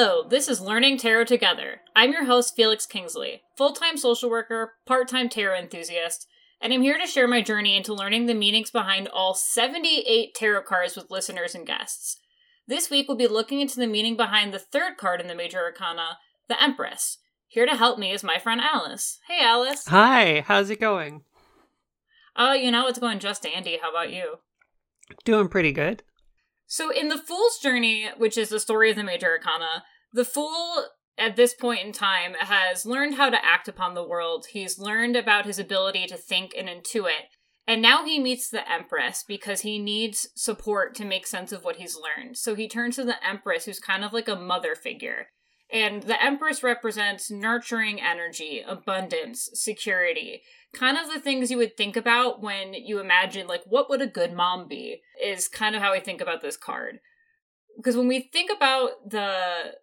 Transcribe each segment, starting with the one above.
Hello, this is Learning Tarot Together. I'm your host, Felix Kingsley, full time social worker, part time tarot enthusiast, and I'm here to share my journey into learning the meanings behind all 78 tarot cards with listeners and guests. This week, we'll be looking into the meaning behind the third card in the Major Arcana, the Empress. Here to help me is my friend Alice. Hey, Alice. Hi, how's it going? Oh, you know, it's going just dandy. How about you? Doing pretty good. So, in The Fool's Journey, which is the story of the Major Arcana, the Fool at this point in time has learned how to act upon the world. He's learned about his ability to think and intuit. And now he meets the Empress because he needs support to make sense of what he's learned. So he turns to the Empress, who's kind of like a mother figure. And the Empress represents nurturing energy, abundance, security. Kind of the things you would think about when you imagine, like, what would a good mom be, is kind of how I think about this card. Because when we think about the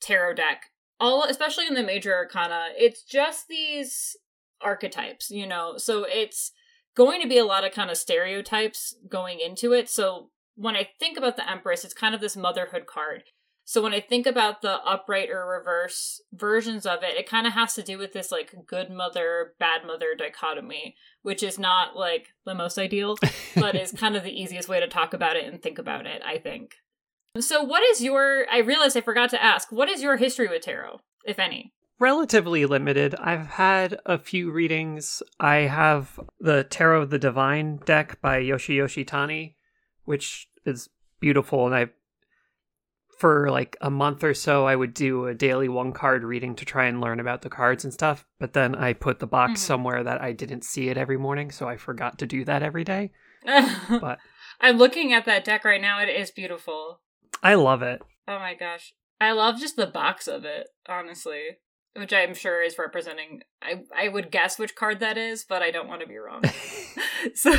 tarot deck, all especially in the major arcana, it's just these archetypes, you know. So it's going to be a lot of kind of stereotypes going into it. So when I think about the Empress, it's kind of this motherhood card. So when I think about the upright or reverse versions of it, it kind of has to do with this like good mother, bad mother dichotomy, which is not like the most ideal, but is kind of the easiest way to talk about it and think about it, I think. So what is your I realized I forgot to ask, what is your history with tarot, if any? Relatively limited. I've had a few readings. I have the Tarot of the Divine deck by Yoshitani, which is beautiful and I for like a month or so I would do a daily one card reading to try and learn about the cards and stuff, but then I put the box mm-hmm. somewhere that I didn't see it every morning, so I forgot to do that every day. but I'm looking at that deck right now. It is beautiful. I love it. Oh my gosh. I love just the box of it, honestly. Which I'm sure is representing I I would guess which card that is, but I don't want to be wrong. so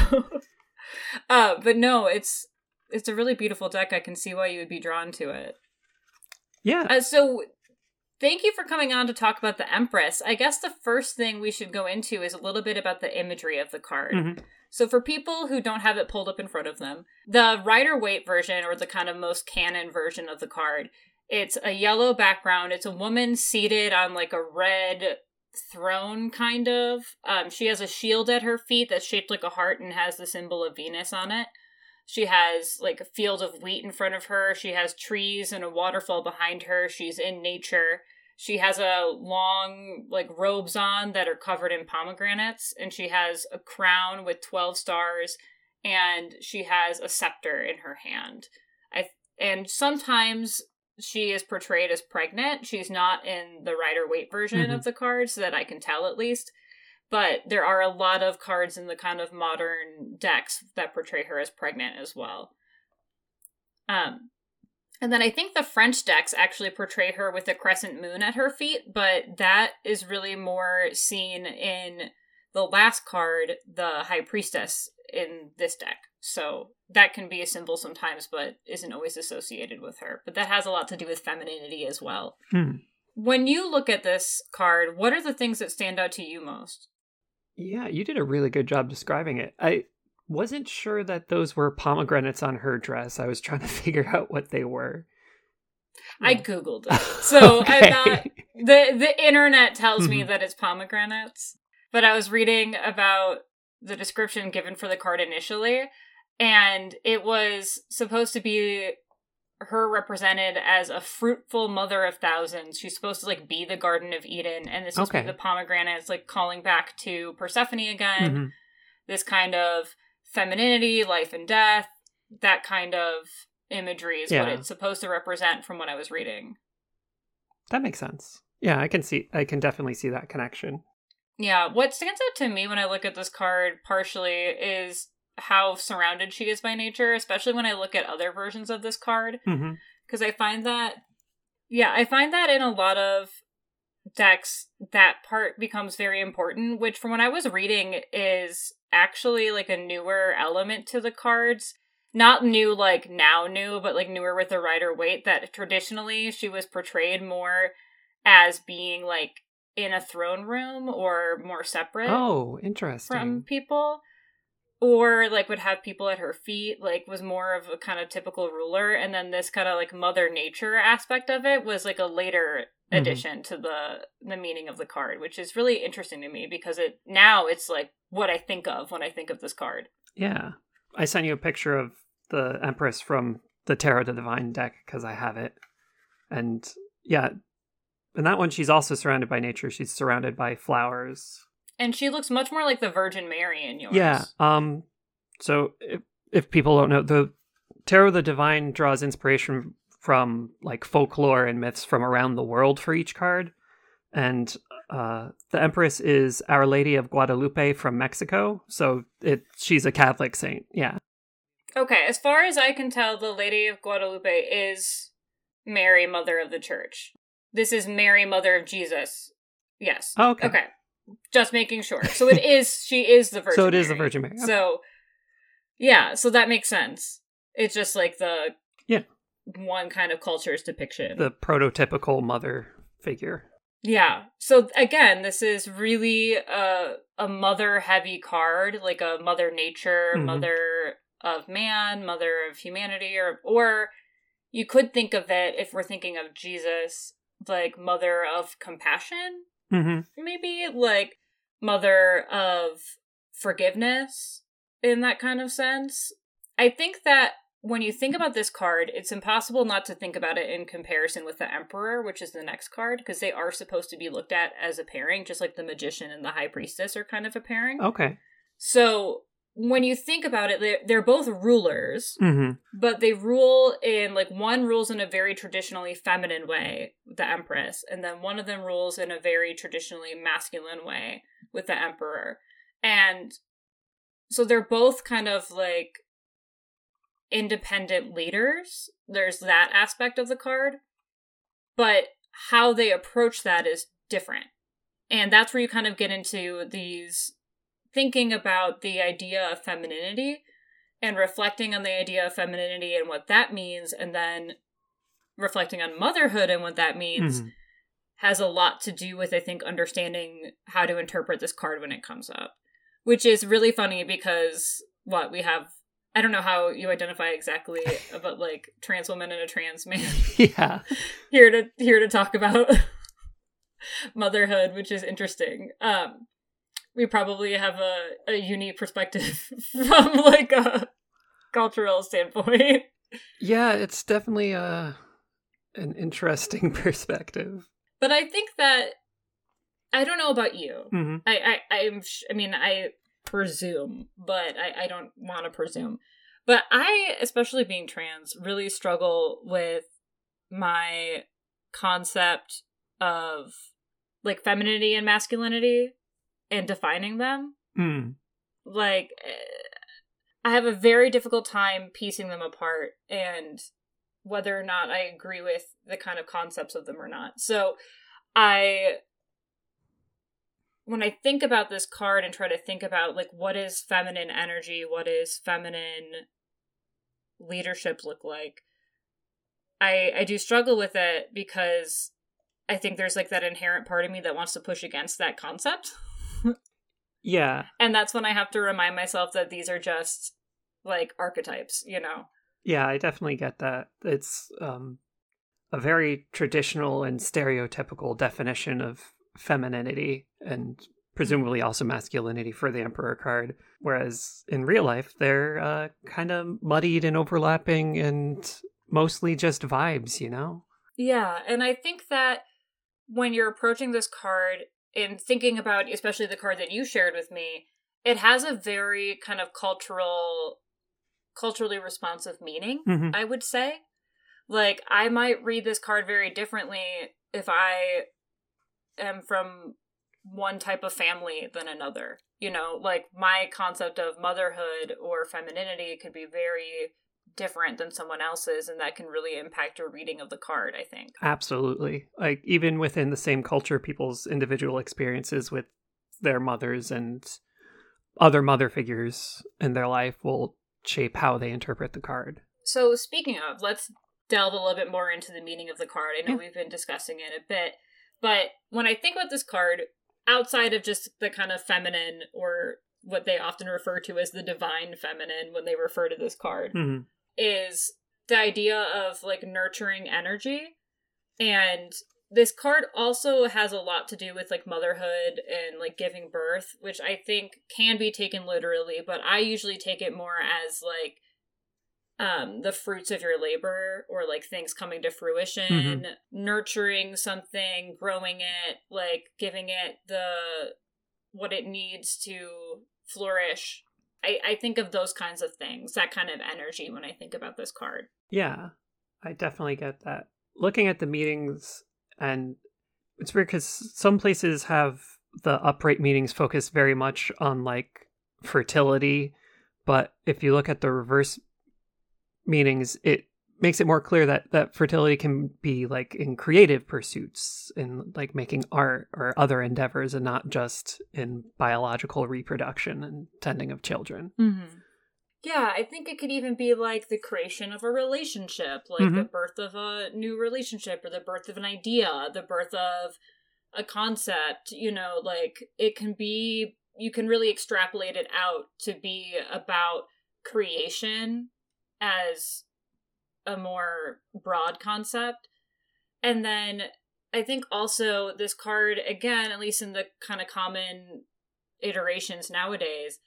uh but no, it's it's a really beautiful deck. I can see why you would be drawn to it. Yeah. Uh, so thank you for coming on to talk about the Empress. I guess the first thing we should go into is a little bit about the imagery of the card. Mm-hmm. So for people who don't have it pulled up in front of them, the Rider Waite version or the kind of most canon version of the card, it's a yellow background. It's a woman seated on like a red throne kind of. Um, she has a shield at her feet that's shaped like a heart and has the symbol of Venus on it. She has like a field of wheat in front of her. She has trees and a waterfall behind her. She's in nature. She has a long like robes on that are covered in pomegranates and she has a crown with 12 stars and she has a scepter in her hand. I and sometimes she is portrayed as pregnant. She's not in the Rider Waite version mm-hmm. of the card so that I can tell at least but there are a lot of cards in the kind of modern decks that portray her as pregnant as well. Um, and then I think the French decks actually portray her with a crescent moon at her feet, but that is really more seen in the last card, the High Priestess, in this deck. So that can be a symbol sometimes, but isn't always associated with her. But that has a lot to do with femininity as well. Hmm. When you look at this card, what are the things that stand out to you most? Yeah, you did a really good job describing it. I wasn't sure that those were pomegranates on her dress. I was trying to figure out what they were. I googled it, so okay. I thought the the internet tells me mm-hmm. that it's pomegranates. But I was reading about the description given for the card initially, and it was supposed to be her represented as a fruitful mother of thousands. She's supposed to like be the Garden of Eden, and this is okay. the pomegranates like calling back to Persephone again. Mm-hmm. This kind of femininity, life and death, that kind of imagery is yeah. what it's supposed to represent from what I was reading. That makes sense. Yeah, I can see I can definitely see that connection. Yeah, what stands out to me when I look at this card partially is how surrounded she is by nature, especially when I look at other versions of this card. Because mm-hmm. I find that, yeah, I find that in a lot of decks, that part becomes very important, which from when I was reading is actually like a newer element to the cards. Not new, like now new, but like newer with the Rider Waite, that traditionally she was portrayed more as being like in a throne room or more separate. Oh, interesting. From people or like would have people at her feet like was more of a kind of typical ruler and then this kind of like mother nature aspect of it was like a later Mhm. addition to the the meaning of the card which is really interesting to me because it now it's like what i think of when i think of this card Yeah. I sent you a picture of the Empress from the Tarot the Divine deck because I have it. And yeah, in that one, she's also surrounded by nature. She's surrounded by flowers. And she looks much more like the virgin mary in yours Yeah. Um. So if, if people don't know, the Tarot the Divine draws inspiration from like folklore and myths from around the world for each card. And uh, the Empress is Our Lady of Guadalupe from Mexico. So it she's a Catholic saint. Yeah. okay as far as i can tell the lady of guadalupe is mary mother of the church this is mary mother of jesus yes Oh, okay. Okay. Just making sure. So it is she is the Virgin So it is the Virgin Mary. So yeah, so that makes sense. It's just like the Yeah. one kind of culture's depiction. the prototypical mother figure. yeah. So again, this is really a a mother heavy card, like a mother nature, Mhm. mother of man, mother of humanity or or you could think of it if we're thinking of Jesus like mother of compassion Mm-hmm. maybe like mother of forgiveness in that kind of sense. I think that when you think about this card, it's impossible not to think about it in comparison with the Emperor, which is the next card, because they are supposed to be looked at as a pairing, just like the Magician and the High Priestess are kind of a pairing. Okay. So when you think about it, they're, they're both rulers, Mm-hmm. but they rule in like one rules in a very traditionally feminine way the empress and then one of them rules in a very traditionally masculine way with the emperor. And so they're both kind of like independent leaders. There's that aspect of the card but how they approach that is different. And that's where you kind of get into these thinking about the idea of femininity and reflecting on the idea of femininity and what that means, and then reflecting on motherhood and what that means, Mhm. has a lot to do with, I think, understanding how to interpret this card when it comes up. Which is really funny because what we have, I don't know how you identify exactly, but like trans woman and a trans man Yeah. here to here to talk about motherhood, which is interesting. Um, we probably have a, a unique perspective from like a cultural standpoint. Yeah, it's definitely uh an interesting perspective. But I think that I don't know about you. Mm-hmm. I I I'm sh- I mean I presume, but I I don't want to presume. But I, especially being trans, really struggle with my concept of like femininity and masculinity and defining them. Mm. Like eh, I have a very difficult time piecing them apart and whether or not I agree with the kind of concepts of them or not. So I when I think about this card and try to think about like what is feminine energy, what is feminine leadership look like, I I do struggle with it because I think there's like that inherent part of me that wants to push against that concept. Yeah. And that's when I have to remind myself that these are just like archetypes, you know. Yeah, I definitely get that. It's um a very traditional and stereotypical definition of femininity and presumably also masculinity for the emperor card whereas in real life they're uh, kind of muddied and overlapping and mostly just vibes you know Yeah, and I think that when you're approaching this card and thinking about especially the card that you shared with me, it has a very kind of cultural culturally responsive meaning, Mhm. I would say. Like I might read this card very differently if I am from one type of family than another. You know, like my concept of motherhood or femininity could be very different than someone else's and that can really impact your reading of the card, I think. absolutely like even within the same culture people's individual experiences with their mothers and other mother figures in their life will shape how they interpret the card So, speaking of, let's delve a little bit more into the meaning of the card. I know Yeah. we've been discussing it a bit, but when I think about this card, outside of just the kind of feminine or what they often refer to as the divine feminine when they refer to this card, Mhm. Is the idea of like nurturing energy. And this card also has a lot to do with like motherhood and like giving birth, which I think can be taken literally, but I usually take it more as like um the fruits of your labor or like things coming to fruition, Mhm. nurturing something, growing it, like giving it the what it needs to flourish. I, I think of those kinds of things, that kind of energy when I think about this card. Yeah, I definitely get that. Looking at the meetings, and it's weird because some places have the upright meetings focus very much on like fertility, but if you look at the reverse meanings, it makes it more clear that that fertility can be like in creative pursuits, in like making art or other endeavors, and not just in biological reproduction and tending of children. Mm-hmm. Yeah, I think it could even be like the creation of a relationship, like the birth of a new relationship, or the birth of an idea, the birth of a concept. You know, like it can be, you can really extrapolate it out to be about creation as a more broad concept. And then I think also this card, again, at least in the kind of common iterations nowadays,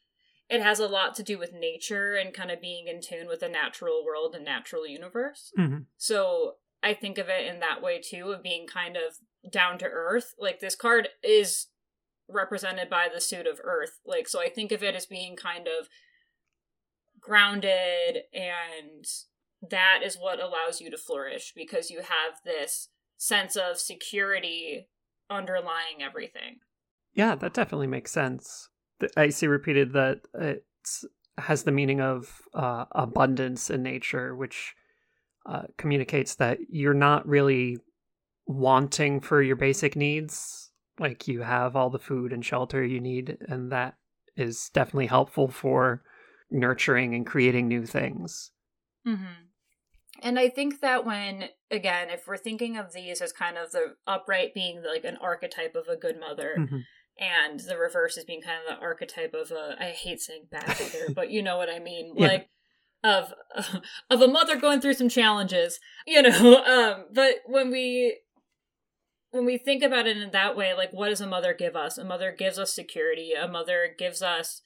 it has a lot to do with nature and kind of being in tune with the natural world and natural universe. Mhm. So I think of it in that way too, of being kind of down to earth. Like this card is represented by the suit of earth. Like, so I think of it as being kind of grounded and that is what allows you to flourish because you have this sense of security underlying everything. Yeah, that definitely makes sense. I see repeated that it has the meaning of uh, abundance in nature, which uh, communicates that you're not really wanting for your basic needs. Like you have all the food and shelter you need, and that is definitely helpful for nurturing and creating new things. Mm-hmm. And I think that when, again, if we're thinking of these as kind of the upright being like an archetype of a good mother, Mhm. and the reverse is being kind of the archetype of a I hate saying bad mother, but you know what I mean, Yeah. like of of a mother going through some challenges, you know. Um, but when we when we think about it in that way, like what does a mother give us? A mother gives us security. A mother gives us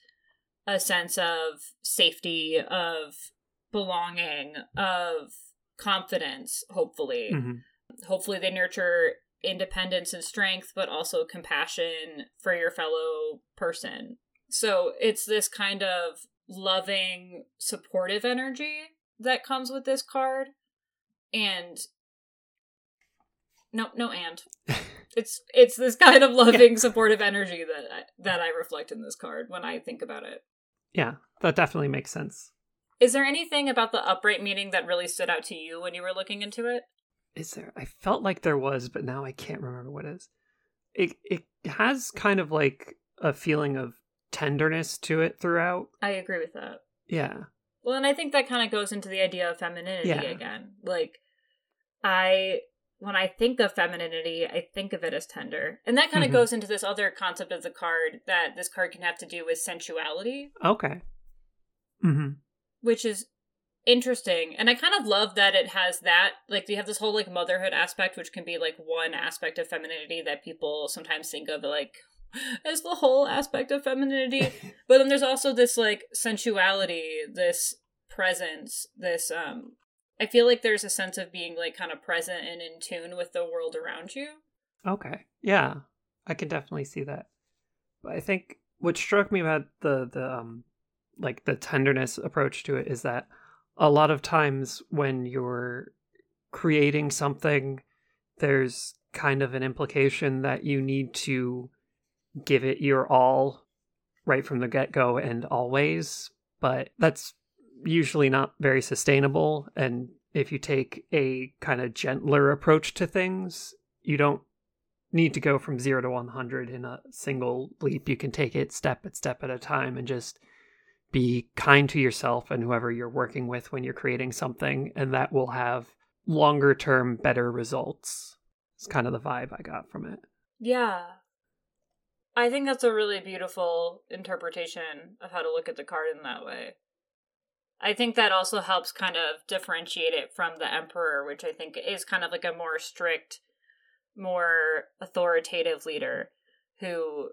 a sense of safety, of belonging, of confidence. Hopefully, Mhm. hopefully they nurture independence and strength but also compassion for your fellow person so it's this kind of loving supportive energy that comes with this card and no no and it's it's this kind of loving supportive energy that I, that i reflect in this card when i think about it Yeah, that definitely makes sense. Is there anything about the upright meeting that really stood out to you when you were looking into it Is there? I felt like there was, but now I can't remember what is. It it has kind of like a feeling of tenderness to it throughout. i agree with that Yeah. Well, and I think that kind of goes into the idea of femininity Yeah. again. Like, I, when I think of femininity, I think of it as tender. And that kind of Mhm. goes into this other concept of the card that this card can have to do with sensuality, Okay. Mm-hmm. Which is interesting. And I kind of love that it has that. Like, you have this whole, like, motherhood aspect, which can be, like, one aspect of femininity that people sometimes think of, like, as the whole aspect of femininity. but then there's also this like sensuality this presence this um i feel like there's a sense of being like kind of present and in tune with the world around you Okay. Yeah. I can definitely see that. But I think what struck me about the the um like the tenderness approach to it is that a lot of times when you're creating something there's kind of an implication that you need to give it your all right from the get-go and always but that's usually not very sustainable. And if you take a kind of gentler approach to things you don't need to go from 0 to 100 in a single leap. You can take it step at step at a time and just be kind to yourself and whoever you're working with when you're creating something and that will have longer term better results. It's kind of the vibe i got from it. Yeah. I think that's a really beautiful interpretation of how to look at the card in that way. I think that also helps kind of differentiate it from the Emperor, which I think is kind of like a more strict, more authoritative leader who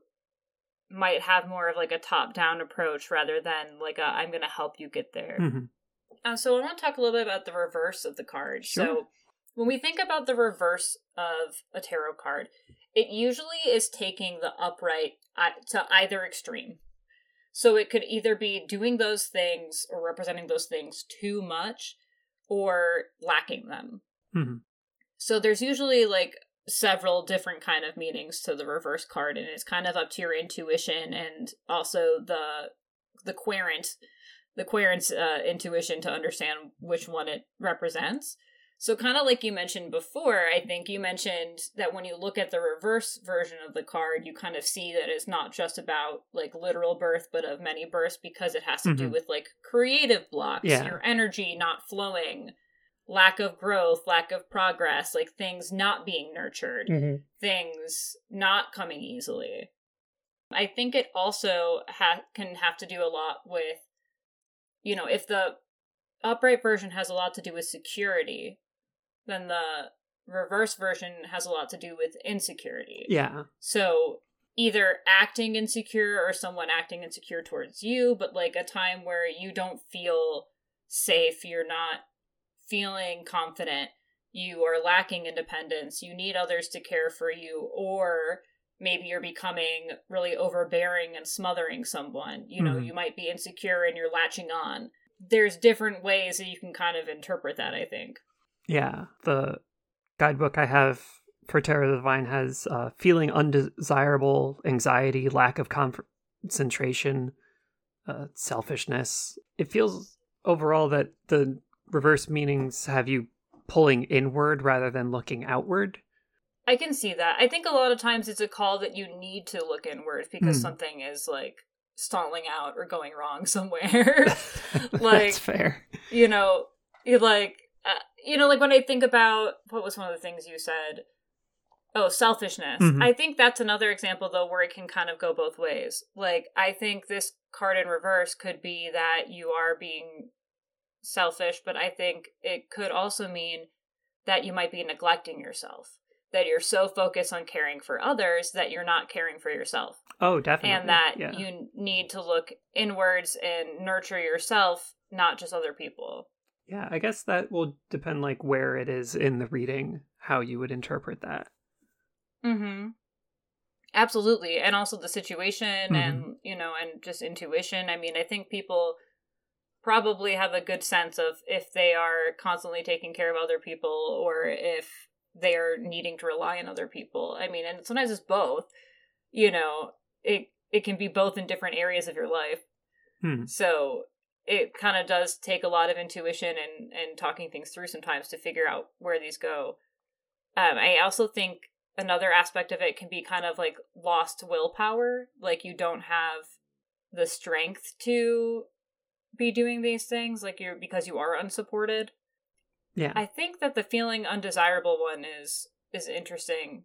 might have more of like a top down approach rather than like a I'm going to help you get there. Mm-hmm. Uh, so I want to talk a little bit about the reverse of the card. Sure. So when we think about the reverse of a tarot card, it usually is taking the upright to either extreme. So it could either be doing those things or representing those things too much or lacking them. Mm-hmm. So there's usually like several different kind of meanings to the reverse card and it's kind of up to your intuition and also the the querent the querent's uh, intuition to understand which one it represents. So, kind of like you mentioned before, I think you mentioned that when you look at the reverse version of the card, you kind of see that it's not just about like literal birth, but of many births because it has to mm-hmm. do with like creative blocks, yeah. your energy not flowing, lack of growth, lack of progress, like things not being nurtured, mm-hmm. things not coming easily. I think it also ha- can have to do a lot with, you know, if the upright version has a lot to do with security, then the reverse version has a lot to do with insecurity. Yeah. So either acting insecure or someone acting insecure towards you, but like a time where you don't feel safe, you're not feeling confident, you are lacking independence, you need others to care for you, or maybe you're becoming really overbearing and smothering someone. You know, Mhm. you might be insecure and you're latching on. There's different ways that you can kind of interpret that, I think. Yeah. The guidebook I have for Tarot the Divine has uh, feeling undesirable, anxiety, lack of concentration, uh, selfishness. It feels overall that the reverse meanings have you pulling inward rather than looking outward. I can see that. I think a lot of times it's a call that you need to look inward because Hmm. something is like stalling out or going wrong somewhere. like That's fair. you know, you like uh, you know, like when I think about what was one of the things you said. Oh, selfishness. Mhm. I think that's another example though where it can kind of go both ways. Like I think this card in reverse could be that you are being selfish, but I think it could also mean that you might be neglecting yourself. That you're so focused on caring for others that you're not caring for yourself Oh, definitely. and that yeah. you need to look inwards and nurture yourself, not just other people. Yeah, I guess that will depend like where it is in the reading, how you would interpret that. Mm-hmm. Absolutely. And also the situation Mhm. and, you know, and just intuition. I mean, I think people probably have a good sense of if they are constantly taking care of other people or if they are needing to rely on other people. I mean, and sometimes it's both. You know, it it can be both in different areas of your life. Hmm. So it kind of does take a lot of intuition and and talking things through sometimes to figure out where these go. Um, I also think another aspect of it can be kind of like lost willpower, like you don't have the strength to be doing these things, like you're because you are unsupported. Yeah. I think that the feeling undesirable one is is interesting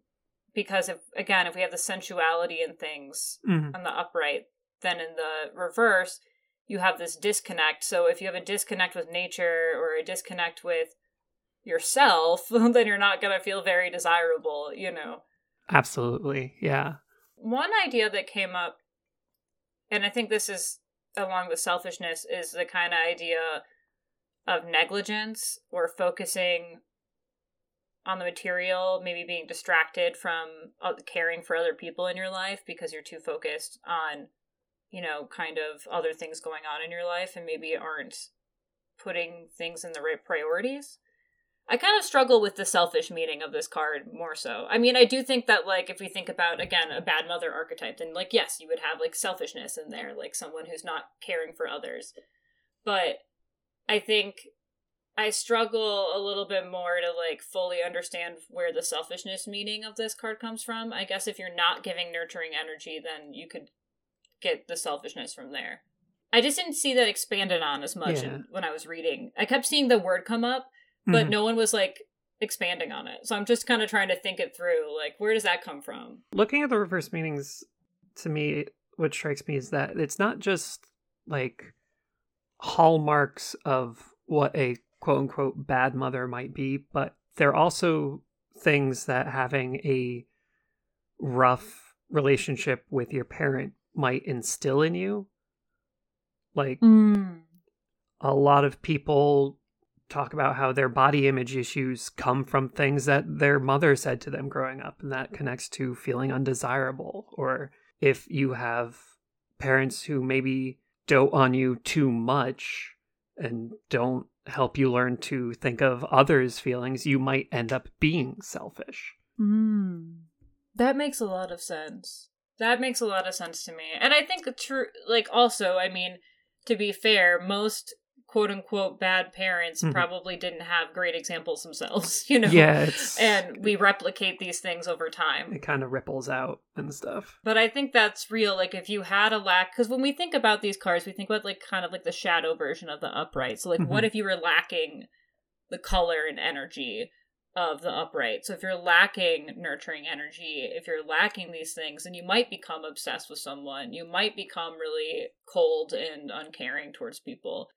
because if again, if we have the sensuality in things Mhm. on the upright, then in the reverse, you have this disconnect. So if you have a disconnect with nature or a disconnect with yourself, then you're not going to feel very desirable, you know. Absolutely. Yeah. One idea that came up, and I think this is along with selfishness, is the kind of idea of negligence or focusing on the material, maybe being distracted from uh, caring for other people in your life because you're too focused on, you know, kind of other things going on in your life and maybe aren't putting things in the right priorities. I kind of struggle with the selfish meaning of this card more so. I mean, I do think that, like, if we think about, again, a bad mother archetype, then, like, yes, you would have, like, selfishness in there, like someone who's not caring for others. But I think I struggle a little bit more to, like, fully understand where the selfishness meaning of this card comes from. I guess if you're not giving nurturing energy, then you could get the selfishness from there. I just didn't see that expanded on as much Yeah. in, when I was reading. I kept seeing the word come up, but Mhm. no one was like expanding on it. So I'm just kind of trying to think it through. Like, where does that come from? Looking at the reverse meanings to me, what strikes me is that it's not just like hallmarks of what a quote unquote bad mother might be, but they're also things that having a rough relationship with your parent might instill in you. Like Mm. a lot of people talk about how their body image issues come from things that their mother said to them growing up, and that connects to feeling undesirable. Or if you have parents who maybe dote on you too much and don't help you learn to think of others' feelings, you might end up being selfish. Mm. That makes a lot of sense. That makes a lot of sense to me. And I think true, like, also, I mean, to be fair, most quote unquote bad parents Mhm. probably didn't have great examples themselves, you know? Yeah, it's And we replicate these things over time. it kind of ripples out and stuff. But I think that's real. Like, if you had a lack, because when we think about these cards, we think about like kind of like the shadow version of the upright. So, like, what Mhm. if you were lacking the color and energy of the upright? So, if you're lacking nurturing energy, if you're lacking these things, then you might become obsessed with someone. You might become really cold and uncaring towards people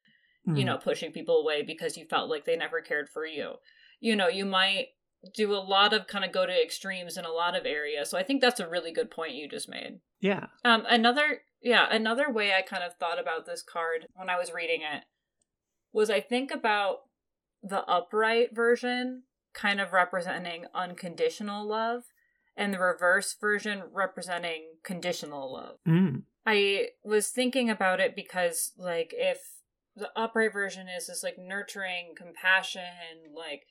you Mm. know, pushing people away because you felt like they never cared for you. You know, you might do a lot of kind of go to extremes in a lot of areas. So I think that's a really good point you just made. yeah. Um another yeah, another way I kind of thought about this card when I was reading it was I think about the upright version kind of representing unconditional love and the reverse version representing conditional love. Mm. I was thinking about it because, like, if the upright version is this, like, nurturing, compassion, like,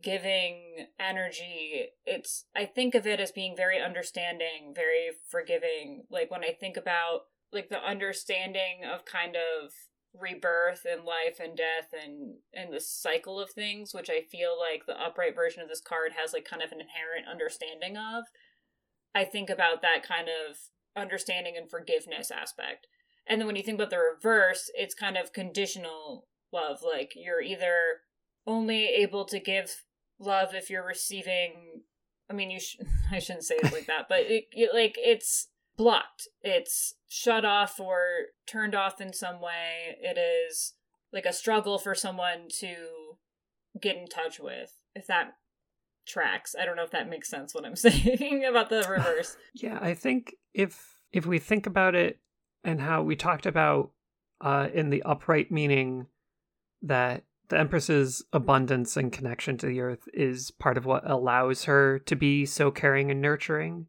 giving energy, it's, I think of it as being very understanding, very forgiving. Like, when I think about, like, the understanding of kind of rebirth and life and death and and the cycle of things which i feel like the upright version of this card has like kind of an inherent understanding of i think about that kind of understanding and forgiveness aspect. And then when you think about the reverse, it's kind of conditional love. Like you're either only able to give love if you're receiving. I mean, you. Sh- I shouldn't say it like that, but it, it, like it's blocked. It's shut off or turned off in some way. It is like a struggle for someone to get in touch with. If that tracks, I don't know if that makes sense. What I'm saying about the reverse. Yeah, I think if if we think about it and how we talked about uh, in the upright meaning that the Empress's abundance and connection to the earth is part of what allows her to be so caring and nurturing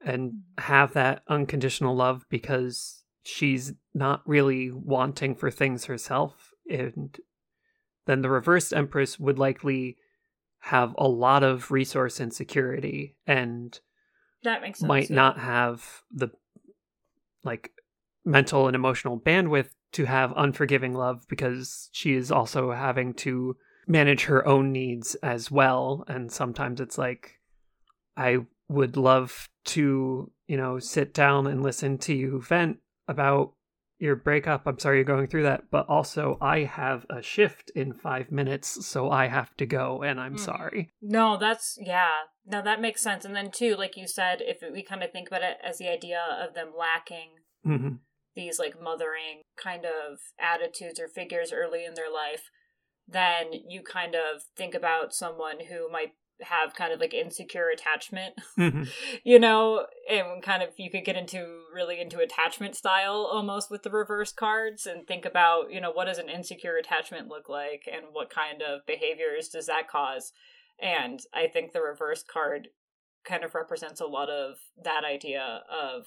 and have that unconditional love because she's not really wanting for things herself. And then the reversed Empress would likely have a lot of resource insecurity and That makes sense. might yeah. not have the like mental and emotional bandwidth to have unforgiving love because she is also having to manage her own needs as well and sometimes it's like i would love to you know sit down and listen to you vent about your breakup i'm sorry you're going through that but also i have a shift in 5 minutes so i have to go and i'm Mhm. sorry No, that's yeah. No, that makes sense. And then too, like you said, if we kind of think about it as the idea of them lacking hmm these like mothering kind of attitudes or figures early in their life, then you kind of think about someone who might have kind of like insecure attachment, hmm you know, and kind of you could get into really into attachment style almost with the reverse cards and think about, you know, what does an insecure attachment look like and what kind of behaviors does that cause? And I think the reverse card kind of represents a lot of that idea of,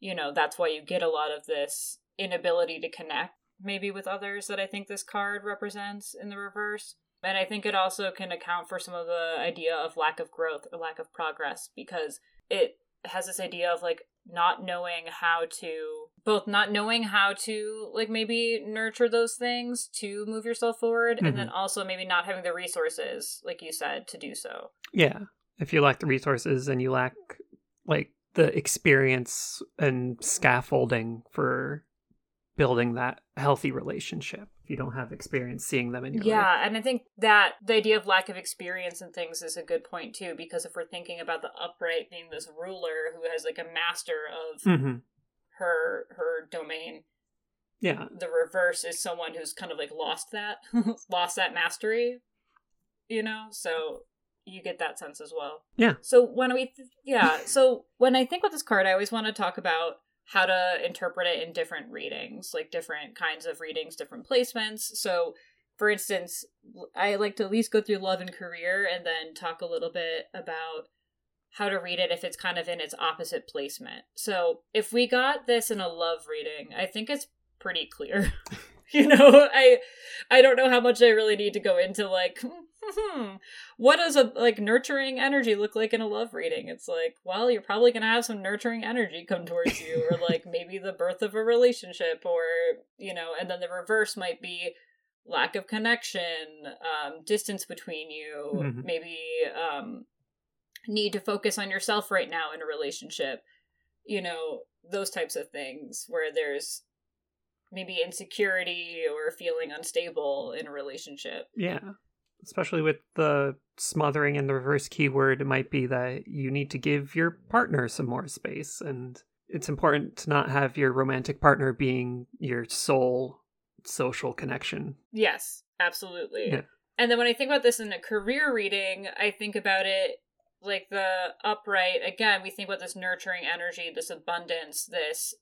you know, that's why you get a lot of this inability to connect maybe with others that I think this card represents in the reverse. And I think it also can account for some of the idea of lack of growth or lack of progress because it has this idea of like not knowing how to both not knowing how to like maybe nurture those things to move yourself forward and then mm-hmm. also maybe not having the resources like you said to do so. Yeah. If you lack the resources and you lack like the experience and scaffolding for building that healthy relationship if you don't have experience seeing them in your yeah life. and i think that the idea of lack of experience and things is a good point too because if we're thinking about the upright being this ruler who has like a master of hmm her her domain Yeah. the reverse is someone who's kind of like lost that lost that mastery you know so you get that sense as well. Yeah. so when we th- yeah so when i think about this card i always want to talk about how to interpret it in different readings like different kinds of readings different placements. So for instance i like to at least go through love and career and then talk a little bit about how to read it if it's kind of in its opposite placement. So if we got this in a love reading i think it's pretty clear. You know i i don't know how much i really need to go into like hmm, what does a like nurturing energy look like in a love reading it's like well you're probably gonna have some nurturing energy come towards you or like maybe the birth of a relationship or you know and then the reverse might be lack of connection um distance between you Mhm. maybe um need to focus on yourself right now in a relationship you know those types of things where there's maybe insecurity or feeling unstable in a relationship Yeah. Especially with the smothering and the reverse keyword, it might be that you need to give your partner some more space. And it's important to not have your romantic partner being your sole social connection. Yes, absolutely. Yeah. And then when I think about this in a career reading, I think about it like the upright. Again, we think about this nurturing energy, this abundance, this,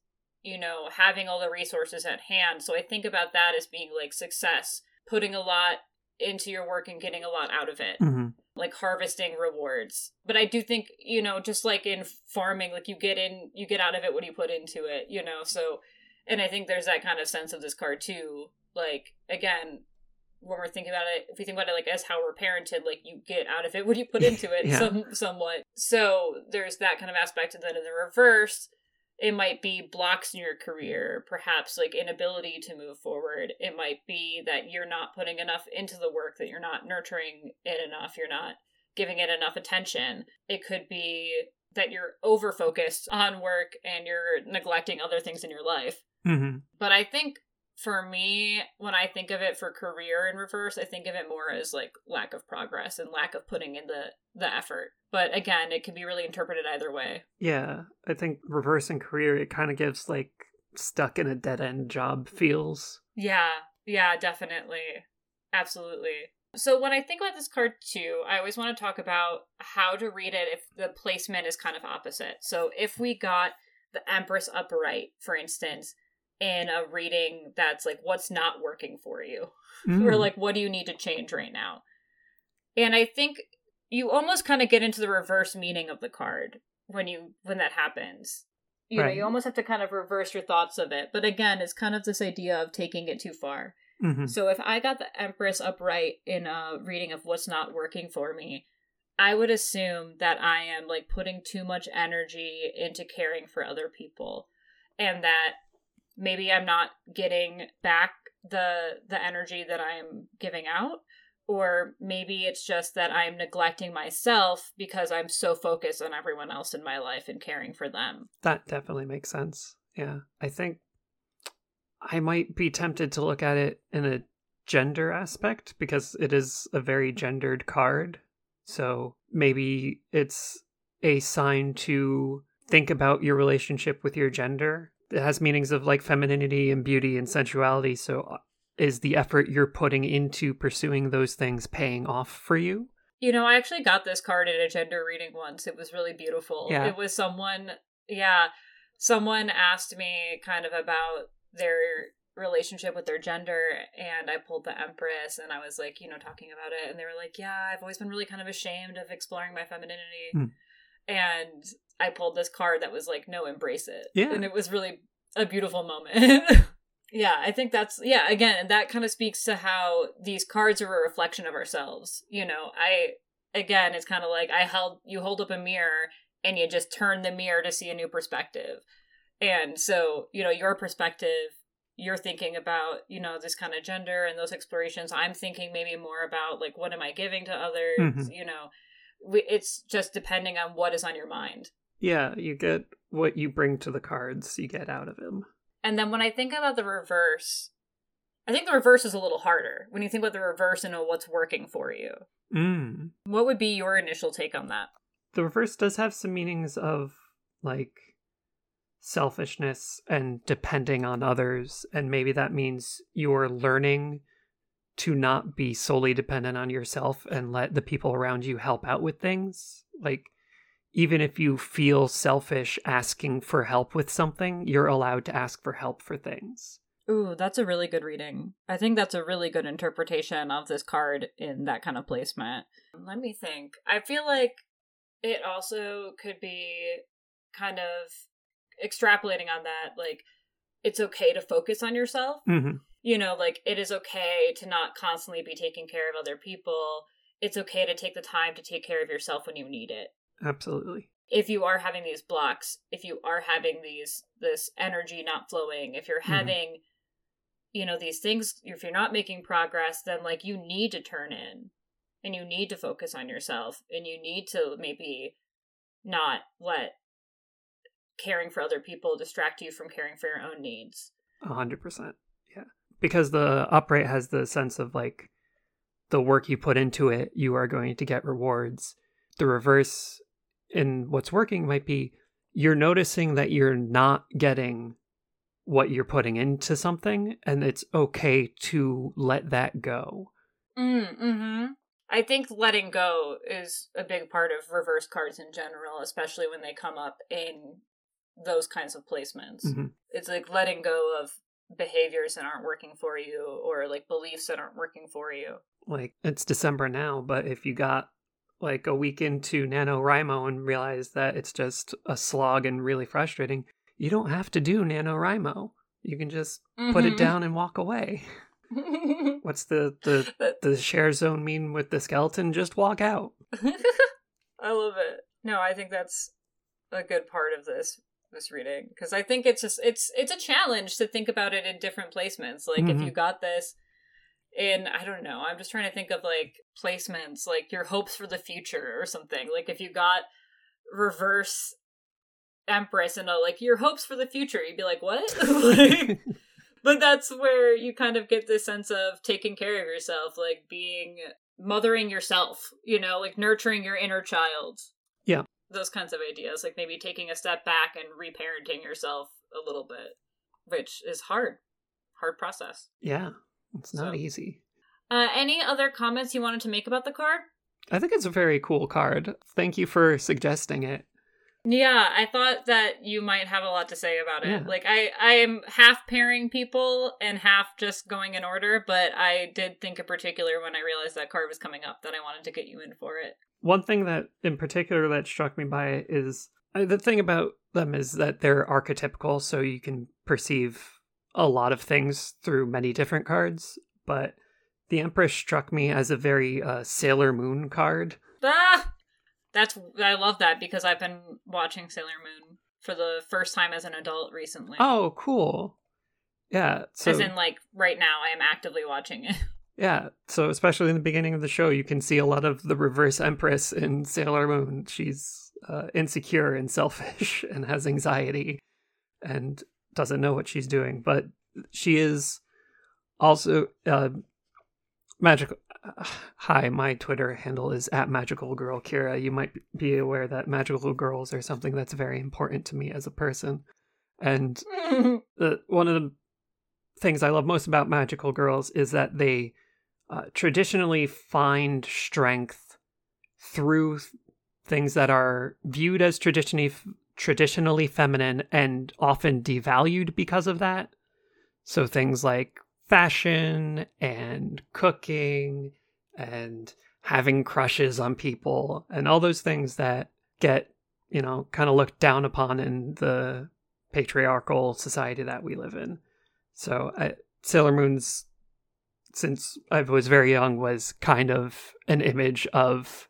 you know, having all the resources at hand. So I think about that as being like success, putting a lot into your work and getting a lot out of it, hmm like harvesting rewards. But I do think, you know, just like in farming, like you get in, you get out of it what you put into it, you know, so. And I think there's that kind of sense of this card too. Like, again, when we're thinking about it, if we think about it like as how we're parented, like you get out of it what you put into it Yeah. some somewhat. So there's that kind of aspect. And then in the reverse, it might be blocks in your career, perhaps like inability to move forward. It might be that you're not putting enough into the work, that you're not nurturing it enough, you're not giving it enough attention. It could be that you're over focused on work and you're neglecting other things in your life. hmm But I think for me, when I think of it for career in reverse, I think of it more as like lack of progress and lack of putting in the the effort. But again, it can be really interpreted either way. Yeah. I think reverse and career, it kind of gives like stuck in a dead end job feels. Yeah, yeah, definitely. Absolutely. So when I think about this card too, I always want to talk about how to read it if the placement is kind of opposite. So if we got the Empress upright, for instance, in a reading that's like what's not working for you, or Mm. like what do you need to change right now? And I think you almost kind of get into the reverse meaning of the card when you when that happens. You know, you almost have to kind of reverse your thoughts of it. But again, it's kind of this idea of taking it too far. Mhm. So if I got the Empress upright in a reading of what's not working for me, I would assume that I am like putting too much energy into caring for other people and that maybe I'm not getting back the the energy that I'm giving out or maybe it's just that I'm neglecting myself because I'm so focused on everyone else in my life and caring for them. That definitely makes sense. Yeah. I think I might be tempted to look at it in a gender aspect because it is a very gendered card. So maybe it's a sign to think about your relationship with your gender. It has meanings of like femininity and beauty and sensuality. So uh, is the effort you're putting into pursuing those things paying off for you? You know, I actually got this card in a gender reading once. It was really beautiful. Yeah. It was someone, yeah, someone asked me kind of about their relationship with their gender, and I pulled the Empress, and I was like, you know, talking about it, and they were like, yeah, I've always been really kind of ashamed of exploring my femininity. Hmm. And I pulled this card that was like, no, embrace it. Yeah. And it was really a beautiful moment. yeah, I think that's, yeah, again, that kind of speaks to how these cards are a reflection of ourselves. You know, I, again, it's kind of like I held, you hold up a mirror and you just turn the mirror to see a new perspective. And so, you know, your perspective, you're thinking about, you know, this kind of gender and those explorations. I'm thinking maybe more about like, what am I giving to others? Mhm. You know, we, it's just depending on what is on your mind. Yeah, you get what you bring to the cards, you get out of him. And then when I think about the reverse, I think the reverse is a little harder when you think about the reverse and what's working for you. Mm. What would be your initial take on that? The reverse does have some meanings of like selfishness and depending on others, and maybe that means you're learning to not be solely dependent on yourself and let the people around you help out with things. Like, even if you feel selfish asking for help with something, you're allowed to ask for help for things. Ooh, that's a really good reading. I think that's a really good interpretation of this card in that kind of placement. Let me think. I feel like it also could be kind of extrapolating on that. Like, it's okay to focus on yourself. Mm-hmm. You know, like, it is okay to not constantly be taking care of other people. It's okay to take the time to take care of yourself when you need it. Absolutely. If you are having these blocks, if you are having these, this energy not flowing, if you're Mhm. having, you know, these things, if you're not making progress, then like you need to turn in and you need to focus on yourself and you need to maybe not let caring for other people distract you from caring for your own needs. A hundred percent. Yeah. Because the upright has the sense of like the work you put into it, you are going to get rewards. The reverse in what's working might be you're noticing that you're not getting what you're putting into something, and it's okay to let that go. Mm, hmm I think letting go is a big part of reverse cards in general, especially when they come up in those kinds of placements. Mhm. It's like letting go of behaviors that aren't working for you or like beliefs that aren't working for you. Like it's December now, but if you got like a week into NaNoWriMo and realize that it's just a slog and really frustrating, you don't have to do NaNoWriMo. You can just put it Mhm. down and walk away. What's the the the share zone mean with the skeleton? Just walk out. I love it. No, I think that's a good part of this this reading because I think it's just it's it's a challenge to think about it in different placements. Like if Mhm. you got this in I don't know, I'm just trying to think of like placements like your hopes for the future or something. Like if you got reverse empress and a, like your hopes for the future, you'd be like, "What?" like, but that's where you kind of get this sense of taking care of yourself, like being mothering yourself, you know, like nurturing your inner child. Yeah. Those kinds of ideas, like maybe taking a step back and reparenting yourself a little bit, which is hard. Hard process. yeah, it's not So- easy. Uh, any other comments you wanted to make about the card? I think it's a very cool card. Thank you for suggesting it. Yeah, I thought that you might have a lot to say about it. Yeah. Like I I am half pairing people and half just going in order, but I did think in particular when I realized that card was coming up that I wanted to get you in for it. One thing that in particular that struck me by it is uh, the thing about them is that they're archetypical, so you can perceive a lot of things through many different cards. But the Empress struck me as a very uh, Sailor Moon card. Ah, that's I love that because I've been watching Sailor Moon for the first time as an adult recently. Oh, cool. Yeah. So as in like right now, I am actively watching it. Yeah, so especially in the beginning of the show, you can see a lot of the reverse Empress in Sailor Moon. She's uh, insecure and selfish and has anxiety and doesn't know what she's doing, but she is also uh, magical. Hi, my Twitter handle is at magical girl Kyra. You might be aware that magical girls are something that's very important to me as a person, and the one of the things I love most about magical girls is that they uh, traditionally find strength through things that are viewed as traditionally traditionally feminine and often devalued because of that. So things like fashion and cooking and having crushes on people and all those things that get, you know, kind of looked down upon in the patriarchal society that we live in. So I, Sailor Moon's, since I was very young, was kind of an image of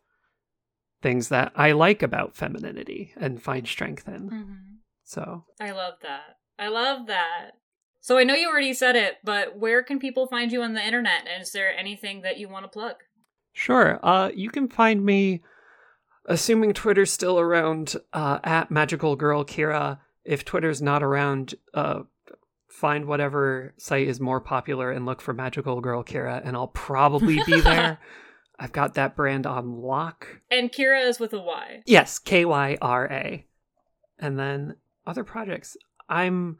things that I like about femininity and find strength in. Mhm. So I love that. I love that. So I know you already said it, but where can people find you on the internet? And is there anything that you want to plug? Sure. Uh, you can find me, assuming Twitter's still around, uh, at Magical Girl Kyra. If Twitter's not around, uh, find whatever site is more popular and look for Magical Girl Kyra, and I'll probably be there. I've got that brand on lock. And Kyra is with a Y. Yes, K Y R A. And then other projects. I'm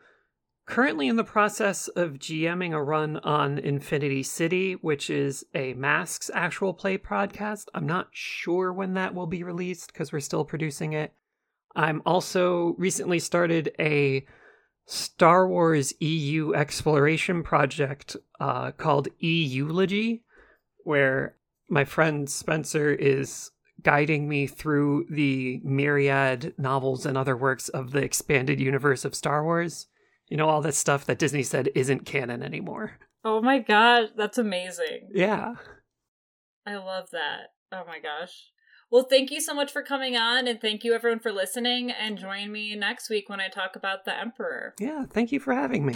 currently in the process of GMing a run on Infinity City, which is a Masks actual play podcast. I'm not sure when that will be released because we're still producing it. I'm also recently started a Star Wars EU exploration project uh, called E-Eulogy, where my friend Spencer is guiding me through the myriad novels and other works of the expanded universe of Star Wars. You know, all that stuff that Disney said isn't canon anymore. Oh my god, that's amazing. Yeah. I love that. Oh my gosh. Well, thank you so much for coming on, and thank you everyone for listening. And join me next week when I talk about the Emperor. Yeah, thank you for having me.